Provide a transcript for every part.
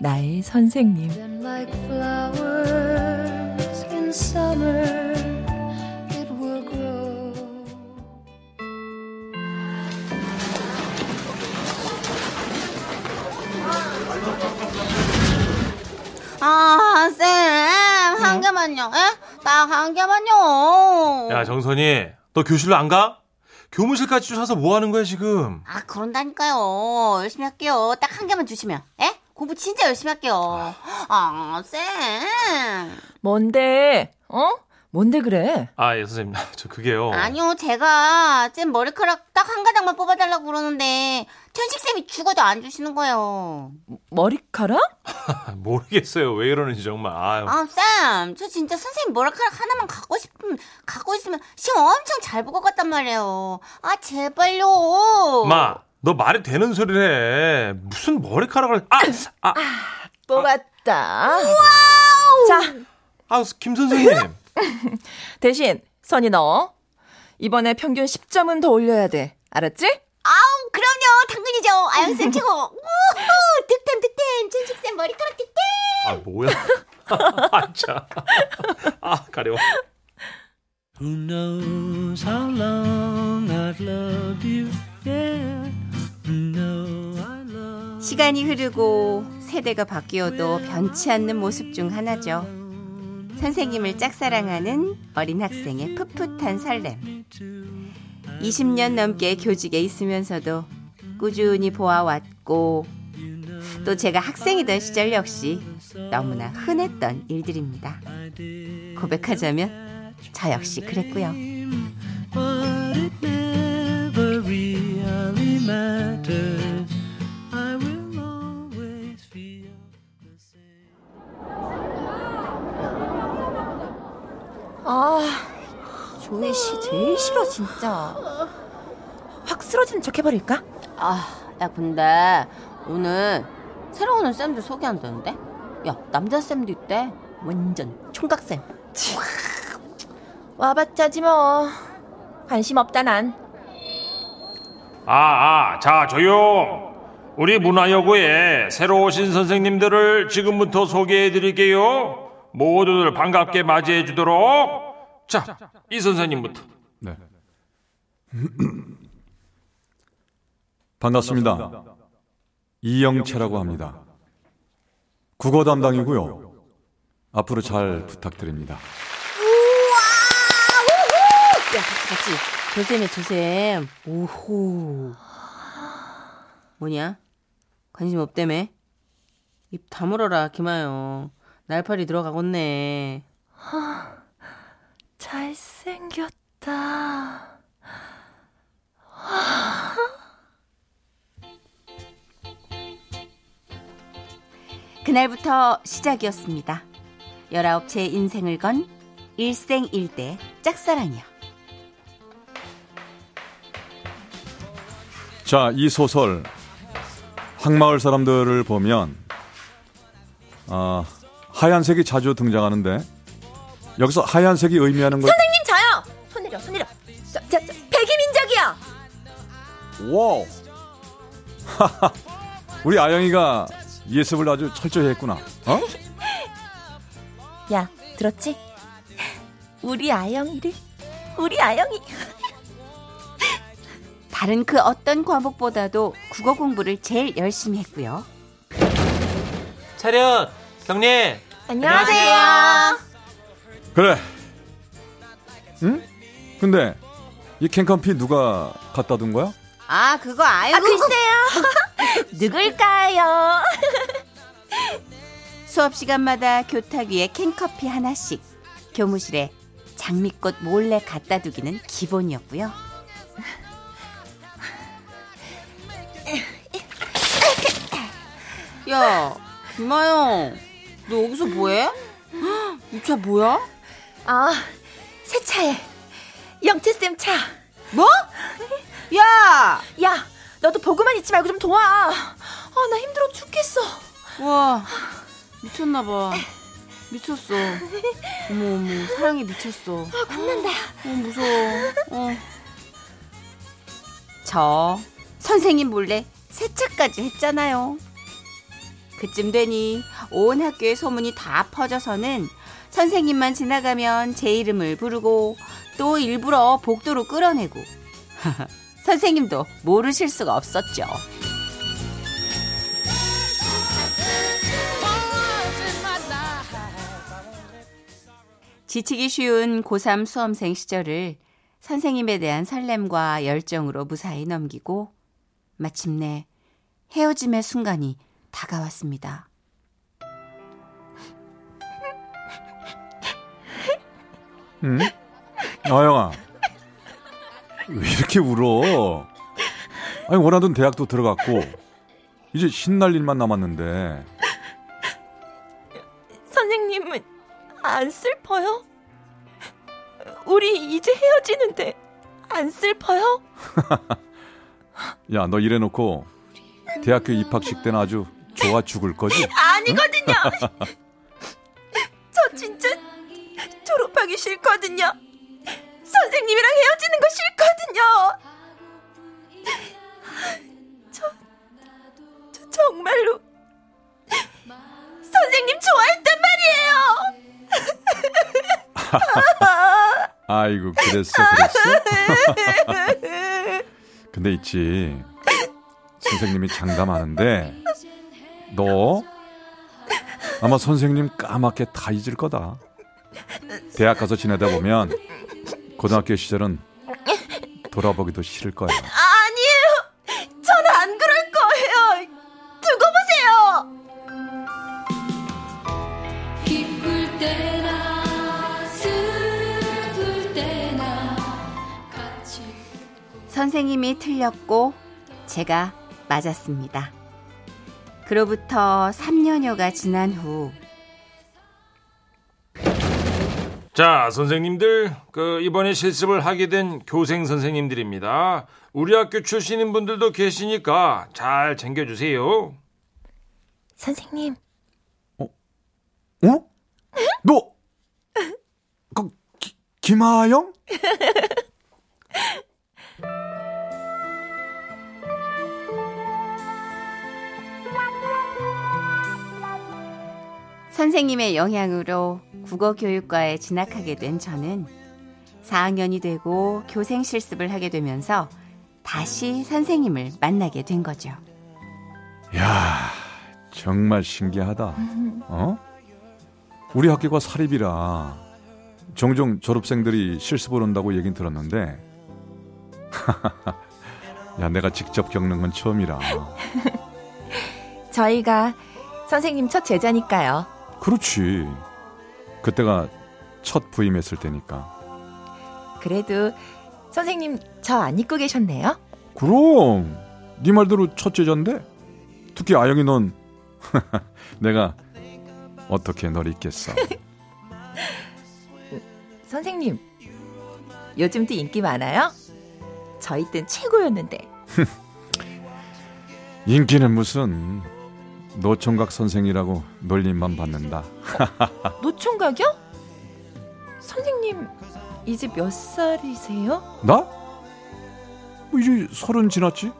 나의 선생님 아, 쌤, 한 개만요. 에? 딱한 개만요. 야, 정선이, 너 교실로 안 가? 교무실까지 쫓아서 뭐 하는 거야, 지금? 아, 그런다니까요. 열심히 할게요. 딱 한 개만 주시면. 에? 공부 진짜 열심히 할게요. 아, 쌤. 뭔데 어 뭔데 그래 아, 예, 선생님. 저 그게요. 아니요, 제가 쌤 머리카락 딱 한 가닥만 뽑아달라고 그러는데, 천식쌤이 죽어도 안 주시는 거예요. 머리카락 모르겠어요. 왜 이러는지 정말. 아유. 아, 쌤, 저 진짜 선생님 머리카락 하나만 갖고 싶으면, 갖고 있으면 시험 엄청 잘 볼 것 같단 말이에요. 아, 제발요. 마, 너 말이 되는 소리를 해. 무슨 머리카락을, 아! 아! 뽑았다 자 아, 김 선생님. 대신 선이 너 이번에 평균 10점은 더 올려야 돼 알았지? 아우, 그럼요. 당근이죠. 아영쌤 최고. 우후, 득템, 득템. 천식쌤 머리카락 득템. 아, 뭐야. 아, 참. 아, 가려워. Who knows how long I've loved you? Yeah, 시간이 흐르고 세대가 바뀌어도 변치 않는 모습 중 하나죠. 선생님을 짝사랑하는 어린 학생의 풋풋한 설렘. 20년 넘게 교직에 있으면서도 꾸준히 보아왔고 또 제가 학생이던 시절 역시 너무나 흔했던 일들입니다. 고백하자면 저 역시 그랬고요. 제일 싫어 진짜 확 쓰러지는 척 해버릴까? 아, 야 근데 오늘 새로 오는 쌤들 소개한다는데? 야 남자 쌤도 있대. 완전 총각 쌤. 와봤자지 뭐 관심 없다 난 아, 아, 자, 조용. 우리 문화여고에 새로 오신 선생님들을 지금부터 소개해 드릴게요. 모두들 반갑게 맞이해 주도록. 자, 이 선생님부터. 네. 반갑습니다. 이영채라고 합니다. 국어 담당이고요. 앞으로 잘 부탁드립니다. 야 같이 같이. 조쌤이 조쌤. 오호. 뭐냐? 관심 없다며? 입 다물어라 김하영. 날파리 들어가겠네. 잘생겼다 그날부터 시작이었습니다. 19채 인생을 건 일생일대 짝사랑이요. 자, 이 소설 항마을 사람들을 보면 아, 하얀색이 자주 등장하는데 여기서 하얀색이 의미하는 것 와우. 우리 아영이가 예습을 아주 철저히 했구나. 어? 야 들었지? 우리 아영이를 우리 아영이 다른 그 어떤 과목보다도 국어 공부를 제일 열심히 했고요. 차렷, 경례. 안녕하세요 그래. 응? 근데 이 캔커피 누가 갖다 둔 거야? 아, 그거 알고 아 글쎄요 누굴까요? 수업 시간마다 교탁 위에 캔커피 하나씩 교무실에 장미꽃 몰래 갖다 두기는 기본이었고요. 야, 김아영, 너 여기서 뭐해? 이 차 뭐야? 아, 새 차에. 영채쌤 차. 뭐? 야! 야, 너도 보고만 있지 말고 좀 도와. 아, 나 힘들어 죽겠어. 와, 미쳤나 봐. 미쳤어. 어머, 어머, 사랑에 미쳤어. 아, 겁난다. 어, 무서워. 어. 저 선생님 몰래 세차까지 했잖아요. 그쯤 되니 온 학교에 소문이 다 퍼져서는 선생님만 지나가면 제 이름을 부르고 또 일부러 복도로 끌어내고 선생님도 모르실 수가 없었죠. 지치기 쉬운 고3 수험생 시절을 선생님에 대한 설렘과 열정으로 무사히 넘기고 마침내 헤어짐의 순간이 다가왔습니다. 응? 아영아, 왜 이렇게 울어? 아니 원하던 대학도 들어갔고 이제 신날 일만 남았는데 선생님은 안 슬퍼요? 우리 이제 헤어지는데 안 슬퍼요? 야 너 이래놓고 대학교 입학식 때는 아주 좋아 죽을 거지? 아니거든요. 저 진짜 졸업하기 싫거든요. 선생님이랑 헤어지는 거 싫거든요. 저, 저 정말로 선생님 좋아했단 말이에요. 아이고 그랬어 그랬어? 근데 있지 선생님이 장담하는데 너 아마 선생님 까맣게 다 잊을 거다 대학 가서 지내다 보면 고등학교 시절은 돌아보기도 싫을 거야 아니에요. 저는 안 그럴 거예요. 두고 보세요. 기쁠 때나 슬플 때나 같이 선생님이 틀렸고 제가 맞았습니다. 그로부터 3년여가 지난 후 자, 선생님들, 그 이번에 실습을 하게 된 교생 선생님들입니다. 우리 학교 출신인 분들도 계시니까 잘 챙겨주세요. 선생님, 어? 너 그, 기, 김하영? 선생님의 영향으로 국어 교육과에 진학하게 된 저는 4학년이 되고 교생 실습을 하게 되면서 다시 선생님을 만나게 된 거죠. 야 정말 신기하다 어? 우리 학교가 사립이라 종종 졸업생들이 실습을 온다고 얘긴 들었는데 야 내가 직접 겪는 건 처음이라 저희가 선생님 첫 제자니까요. 그렇지 그때가 첫 부임했을 때니까 그래도 선생님 저 안 잊고 계셨네요. 그럼 네 말대로 첫 제자인데 특히 아영이 넌 내가 어떻게 널 잊겠어 선생님, 요즘도 인기 많아요? 저희 땐 최고였는데. 인기는 무슨 노총각 선생이라고 놀림만 받는다 노총각이요? 선생님, 이제 몇 살이세요? 나? 뭐 이제 서른 지났지?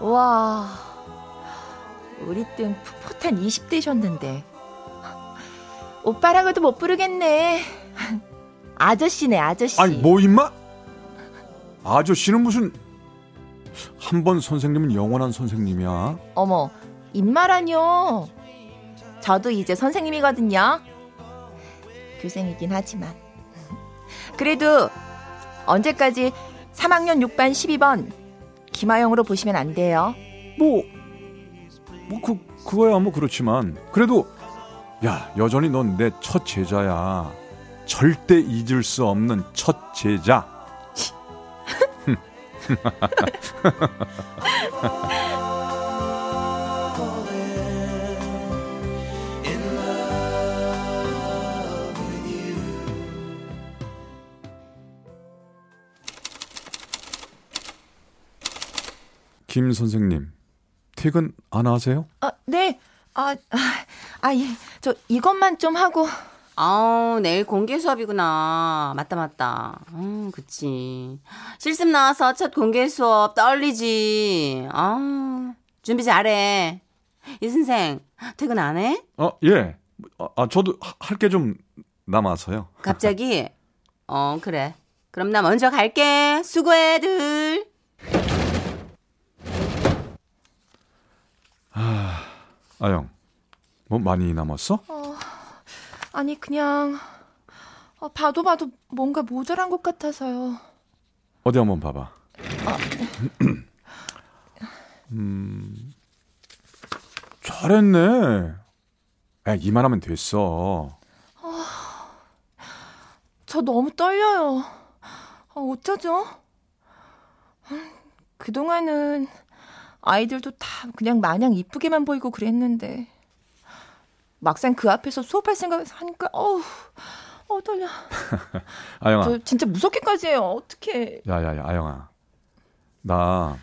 와, 우리 땐 풋풋한 20대셨는데. 오빠라고도 못 부르겠네. 아저씨네, 아저씨. 아니 뭐 임마? 아저씨는 무슨 한 번 선생님은 영원한 선생님이야 어머, 입말하뇨. 저도 이제 선생님이거든요. 교생이긴 하지만. 그래도 언제까지 3학년 6반 12번 김하영으로 보시면 안 돼요. 뭐, 뭐, 그, 그거야 뭐 그렇지만. 그래도, 야, 여전히 넌 내 첫 제자야. 절대 잊을 수 없는 첫 제자. 김 선생님, 퇴근 안 하세요? 아, 네. 아, 아, 아, 예. 저 이것만 좀 하고. 아, 내일 공개 수업이구나. 맞다, 맞다. 음, 그치. 실습 나와서 첫 공개 수업 떨리지. 아, 준비 잘해. 이 선생, 퇴근 안 해? 어, 예. 아, 아, 저도 할 게 좀 남아서요. 갑자기? 어, 그래. 그럼 나 먼저 갈게. 수고해들. 아영, 뭐 많이 남았어? 아니, 그냥. 어, 봐도 봐도 뭔가 모자란 것 같아서요. 어디 한번 봐봐. 음, 잘했네. 야, 이만하면 됐어. 저 너무 떨려요. 어, 어쩌죠? 음, 그동안은 아이들도 다 그냥 마냥 이쁘게만 보이고 그랬는데 막상 그 앞에서 수업할 생각을 하니까 어우 어 떨려. 아영아, 저 진짜 무섭게까지 해요. 어떻게? 야야야, 아영아. 나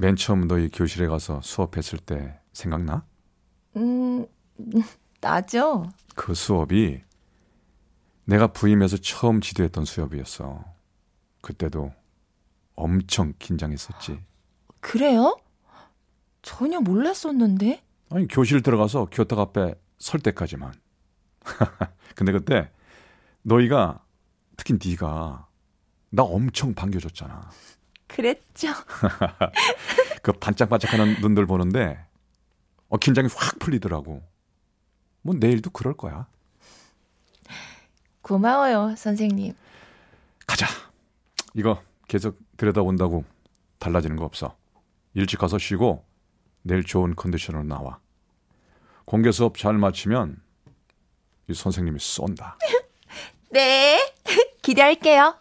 맨 처음 너희 교실에 가서 수업했을 때 생각나? 음 나죠. 그 수업이 내가 부임해서 처음 지도했던 수업이었어. 그때도 엄청 긴장했었지. 그래요? 전혀 몰랐었는데. 아니 교실 들어가서 교탁 앞에 설 때까지만. 근데 그때 너희가 특히 네가 나 엄청 반겨줬잖아. 그랬죠. 그 반짝반짝하는 눈들 보는데 어, 긴장이 확 풀리더라고. 뭐 내일도 그럴 거야. 고마워요, 선생님. 가자. 이거 계속 들여다본다고 달라지는 거 없어. 일찍 가서 쉬고 내일 좋은 컨디션으로 나와. 공개 수업 잘 마치면 이 선생님이 쏜다. 네. 기대할게요.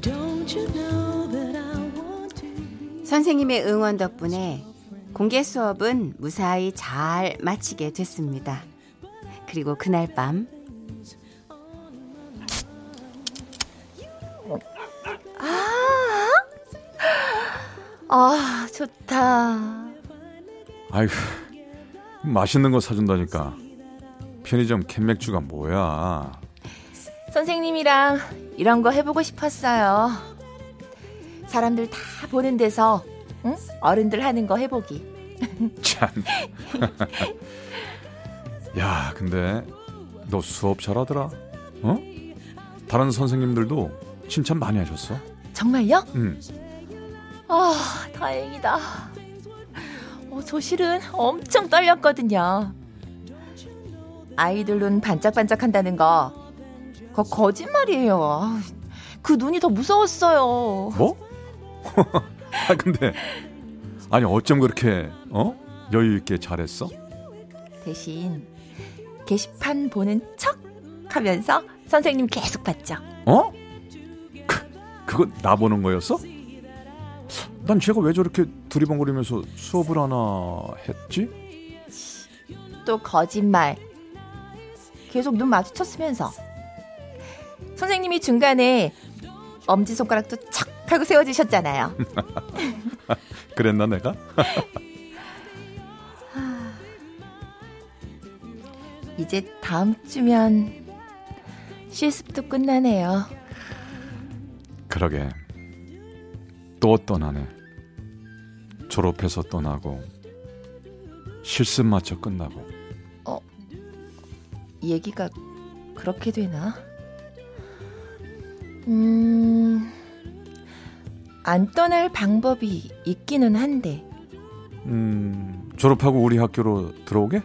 Don't you know that I want to be 선생님의 응원 덕분에 공개 수업은 무사히 잘 마치게 됐습니다. 그리고 그날 밤 아, 좋다. 아이고 맛있는 거 사준다니까. 편의점 캔맥주가 뭐야. 선생님이랑 이런 거 해보고 싶었어요. 사람들 다 보는 데서 응? 어른들 하는 거 해보기. 참. 야, 근데 너 수업 잘하더라. 어? 다른 선생님들도 칭찬 많이 하셨어. 정말요? 응. 아, 다행이다. 어, 저 실은 엄청 떨렸거든요. 아이들 눈 반짝반짝 한다는 거, 그거 거짓말이에요. 아, 그 눈이 더 무서웠어요. 뭐? 아 근데 아니 어쩜 그렇게 어 여유 있게 잘했어? 대신 게시판 보는 척 하면서 선생님 계속 봤죠. 어? 그 그거 나 보는 거였어? 난 제가 왜 저렇게 두리번거리면서 수업을 하나 했지? 또 거짓말. 계속 눈 마주쳤으면서. 선생님이 중간에 엄지손가락도 척 하고 세워주셨잖아요. 그랬나 내가? 이제 다음 주면 실습도 끝나네요. 그러게 또 떠나네. 졸업해서 떠나고 실습 마쳐 끝나고 얘기가 그렇게 되나? 음, 안 떠날 방법이 있기는 한데, 음, 졸업하고 우리 학교로 들어오게?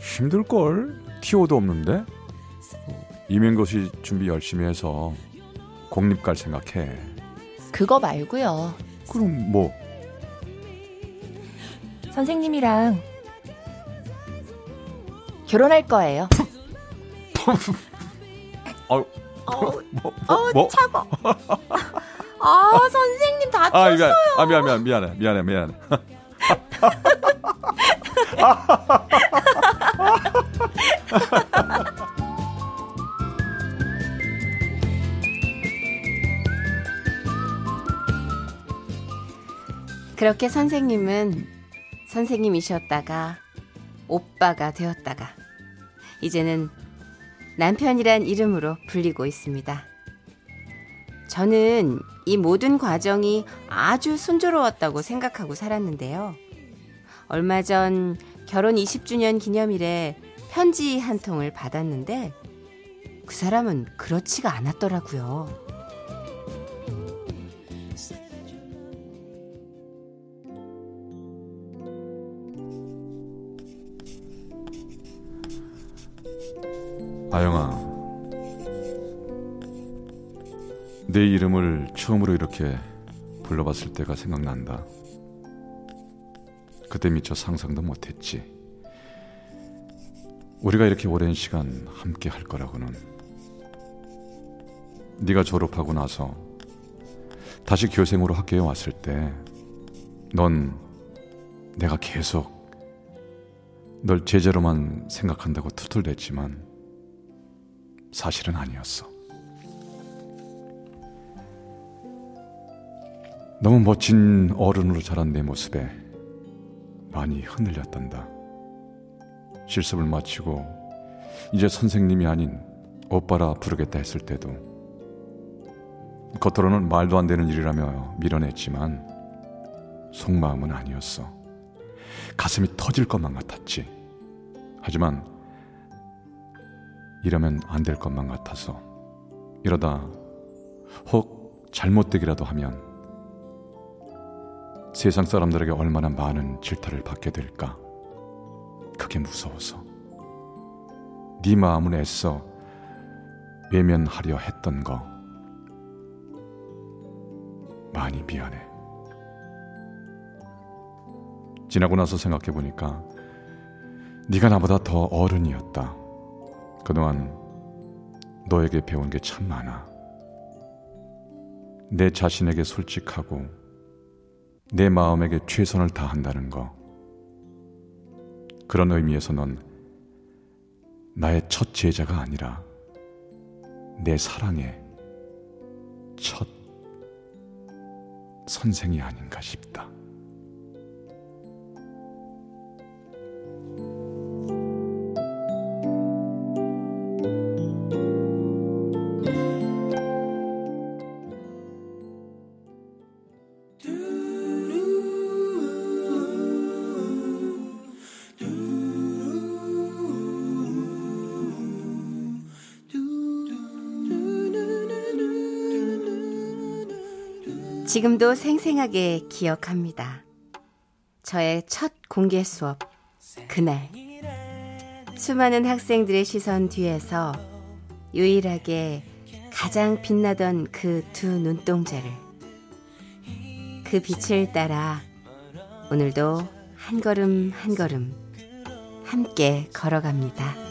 힘들걸? 티오도 없는데? 이민고시 준비 열심히 해서 공립 갈 생각해. 그거 말고요. 그럼 뭐? 선생님이랑 결혼할 거예요. 어, 어우, 뭐, 어우, 뭐? 차고. 아, 선생님 아, 다쳤어요. 미안, 아, 미안, 미안, 미안해, 미안해, 미안해. 그렇게 선생님은 선생님이셨다가 오빠가 되었다가 이제는 남편이란 이름으로 불리고 있습니다. 저는 이 모든 과정이 아주 순조로웠다고 생각하고 살았는데요. 얼마 전 결혼 20주년 기념일에 편지 한 통을 받았는데 그 사람은 그렇지가 않았더라고요. 아영아, 내 이름을 처음으로 이렇게 불러봤을 때가 생각난다. 그때 미처 상상도 못했지. 우리가 이렇게 오랜 시간 함께 할 거라고는. 네가 졸업하고 나서 다시 교생으로 학교에 왔을 때, 넌 내가 계속 널 제자로만 생각한다고 투툴댔지만 사실은 아니었어. 너무 멋진 어른으로 자란 내 모습에 많이 흔들렸단다. 실습을 마치고 이제 선생님이 아닌 오빠라 부르겠다 했을 때도 겉으로는 말도 안 되는 일이라며 밀어냈지만 속마음은 아니었어. 가슴이 터질 것만 같았지. 하지만 이러면 안 될 것만 같아서 이러다 혹 잘못되기라도 하면 세상 사람들에게 얼마나 많은 질타를 받게 될까? 그게 무서워서. 네 마음을 애써 외면하려 했던 거. 많이 미안해. 지나고 나서 생각해 보니까 네가 나보다 더 어른이었다. 그동안 너에게 배운 게 참 많아. 내 자신에게 솔직하고 내 마음에게 최선을 다한다는 거. 그런 의미에서 넌 나의 첫 제자가 아니라 내 사랑의 첫 선생이 아닌가 싶다. 지금도 생생하게 기억합니다. 저의 첫 공개 수업, 그날. 수많은 학생들의 시선 뒤에서 유일하게 가장 빛나던 그 두 눈동자를. 그 빛을 따라 오늘도 한 걸음 한 걸음 함께 걸어갑니다.